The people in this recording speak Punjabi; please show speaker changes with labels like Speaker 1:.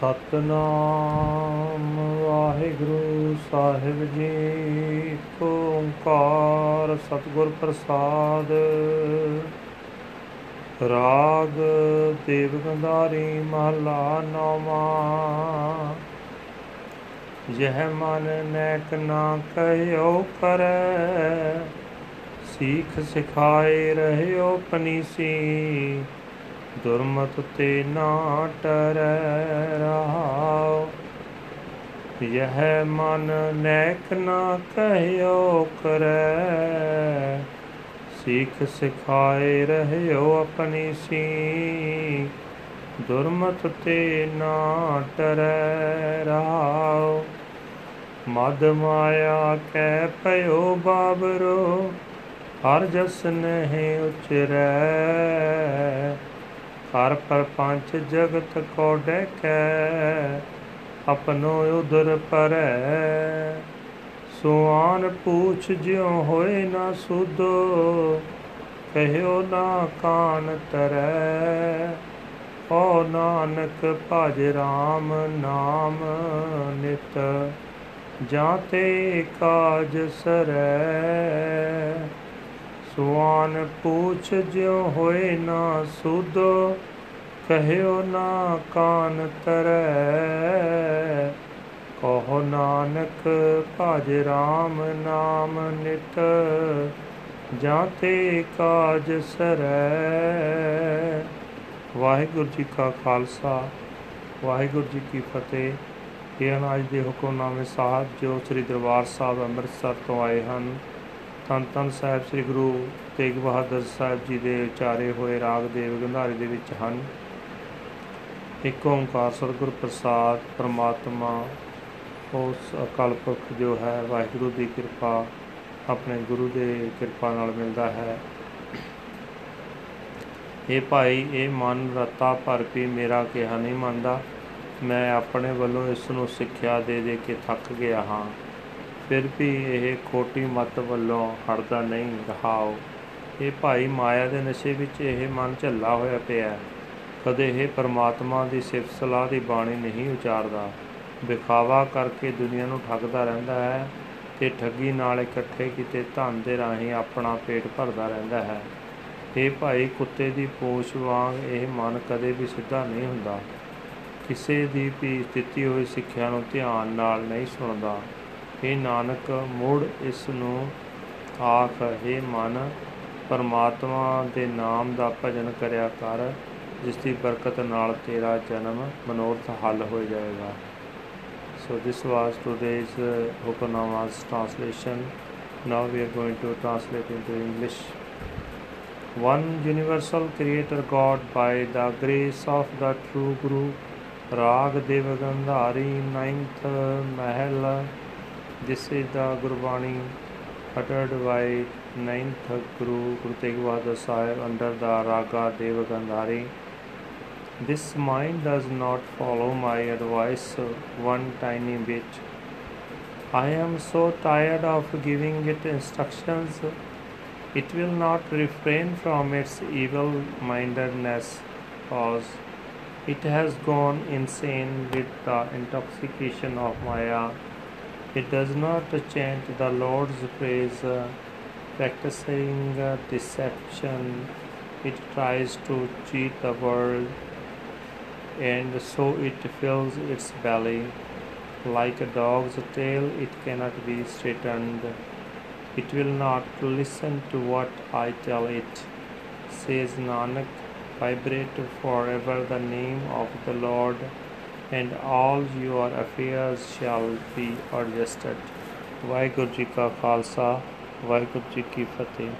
Speaker 1: ਸਤਨਾਮ ਵਾਹਿਗੁਰੂ ਸਾਹਿਬ ਜੀ ਓੰਕਾਰ ਸਤਿਗੁਰ ਪ੍ਰਸਾਦ। ਰਾਗ ਦੇਵ ਗੰਧਾਰੀ ਮਹਲਾ ਨੌਵਾਂ। ਯਹ ਮਨ ਨੈਕ ਨਾ ਕਹਿਓ ਕਰੈ ਸੀਖ ਸਿਖਾਏ ਰਹਿਓ ਪਨੀਸੀ। ਦੁਰਮਤ ਤੇ ਨਾ ਟਰੈ ਰਹਾਉ ਯਹ ਮਨ ਨੈਕ ਨਾ ਕਹਿਓ ਕਰੈ। ਸੀਖ ਸਿਖਾਏ ਰਹਿਓ ਆਪਣੀ ਸੀ ਦੁਰਮਤ ਤੇ ਨਾ ਟਰੈ ਰਹਾਉ ਮਦ ਮਾਇਆ ਕੈ ਭਇਓ ਬਾਬਰੋ। ਹਰ ਜਸ ਨਹਿ ਉਚਰੈ। ਹਰ ਪਰਪੰਚ ਜਗਤ ਕੋ ਡੈਕੈ ਆਪਨੋ ਉਦਰ ਪਰੈ। ਸੁਆਨ ਪੂਛ ਜਿਉ ਹੋਏ ਨਾ ਸੁਧੋ, ਕਹਿਓ ਨਾ ਕਾਨ ਤਰੈ। ਓ ਨਾਨਕ ਭਜ RAM ਨਾਮ ਨਿਤ, ਜਾਂ ਤੇ ਕਾਜ ਸਰੈ। ਸੁਆਨ ਪੂਛ ਜਿਉ ਹੋਏ ਨਾ ਸੁਧ, ਕਹਿਓ ਨਾ ਕਾਨ ਤਰੈ। ਕਹੋ ਨਾਨਕ, ਭਜ RAM ਨਾਮ ਨਿਤ ਜਾਂ ਤੇ ਕਾਜ ਸਰੈ। ਵਾਹਿਗੁਰੂ ਜੀ ਕਾ ਖਾਲਸਾ, ਵਾਹਿਗੁਰੂ ਜੀ ਕੀ ਫਤਿਹ। ਇਹ ਹਨ ਅੱਜ ਦੇ ਹੁਕਮਨਾਮੇ ਸਾਹਿਬ ਜੋ ਸ੍ਰੀ ਦਰਬਾਰ ਸਾਹਿਬ ਅੰਮ੍ਰਿਤਸਰ ਤੋਂ ਆਏ ਹਨ। ਧੰਨ ਧੰਨ ਸਾਹਿਬ ਸ੍ਰੀ ਗੁਰੂ ਤੇਗ ਬਹਾਦਰ ਸਾਹਿਬ ਜੀ ਦੇ ਉਚਾਰੇ ਹੋਏ ਰਾਗ ਦੇਵ ਗੰਧਾਰੀ ਦੇ ਵਿੱਚ ਹਨ। ਇੱਕ ਓੰਕਾਰ ਸਤਿਗੁਰ ਪ੍ਰਸਾਦ ਪ੍ਰਮਾਤਮਾ, ਉਸ ਅਕਾਲ ਪੁਰਖ ਜੋ ਹੈ, ਵਾਹਿਗੁਰੂ ਦੀ ਕਿਰਪਾ ਆਪਣੇ ਗੁਰੂ ਦੇ ਕਿਰਪਾ ਨਾਲ ਮਿਲਦਾ ਹੈ। ਇਹ ਭਾਈ, ਇਹ ਮਨ ਰਤਾ ਭਰ ਵੀ ਮੇਰਾ ਕਿਹਾ ਨਹੀਂ ਮੰਨਦਾ। ਮੈਂ ਆਪਣੇ ਵੱਲੋਂ ਇਸ ਨੂੰ ਸਿੱਖਿਆ ਦੇ ਦੇ ਕੇ ਥੱਕ ਗਿਆ ਹਾਂ। ਫਿਰ ਵੀ ਇਹ ਖੋਟੀ ਮਤ ਵੱਲੋਂ ਹਟਦਾ ਨਹੀਂ ਰਹਾਓ ਇਹ ਭਾਈ ਮਾਇਆ ਦੇ ਨਸ਼ੇ ਵਿੱਚ ਇਹ ਮਨ ਝੱਲਾ ਹੋਇਆ ਪਿਆ ਕਦੇ ਇਹ ਪਰਮਾਤਮਾ ਦੀ ਸਿਫਤ ਸਲਾਹ ਦੀ ਬਾਣੀ ਨਹੀਂ ਉਚਾਰਦਾ। ਵਿਖਾਵਾ ਕਰਕੇ ਦੁਨੀਆ ਨੂੰ ਠੱਗਦਾ ਰਹਿੰਦਾ ਹੈ ਤੇ ਠੱਗੀ ਨਾਲ ਇਕੱਠੇ ਕੀਤੇ ਧਨ ਦੇ ਰਾਹੀਂ ਆਪਣਾ ਪੇਟ ਭਰਦਾ ਰਹਿੰਦਾ ਹੈ। ਇਹ ਭਾਈ ਕੁੱਤੇ ਦੀ ਪੋਛ ਵਾਂਗ ਇਹ ਮਨ ਕਦੇ ਵੀ ਸਿੱਧਾ ਨਹੀਂ ਹੁੰਦਾ। ਕਿਸੇ ਦੀ ਵੀ ਦਿੱਤੀ ਹੋਈ ਸਿੱਖਿਆ ਨੂੰ ਧਿਆਨ ਨਾਲ ਨਹੀਂ ਸੁਣਦਾ। ਇਹ ਨਾਨਕ ਮੁੜ ਇਸ ਨੂੰ ਆਖ ਇਹ ਮਨ ਪਰਮਾਤਮਾ ਦੇ ਨਾਮ ਦਾ ਭਜਨ ਕਰਿਆ ਕਰ ਜਿਸ ਦੀ ਬਰਕਤ ਨਾਲ ਤੇਰਾ ਜਨਮ ਮਨੋਰਥ ਹੱਲ ਹੋ ਜਾਏਗਾ so this was today's uh, Hukamnama's translation now we are going to translate into English one universal creator God by the grace of the true Guru Rag Devagandhari ninth Mahal this is the Gurbani uttered by ninth Guru Guru Tegh Bahadur Sahib under the Raga Devagandhari this mind does not follow my advice one tiny bit. I am so tired of giving it instructions. It will not refrain from its evil mindedness, cause it has gone insane with the intoxication of Maya. It does not chant the Lord's praise, uh, practicing uh, deception. It tries to cheat the world and so it fills its belly. Like a dog's tail, it cannot be straightened. It will not listen to what I tell it. Says Nanak, vibrate forever the name of the Lord, and all your affairs shall be adjusted. Waheguru ji ਕਾ ਖਾਲਸਾ ਵਾਹਿਗੁਰੂ ਜੀ ਕੀ ਫਤਿਹ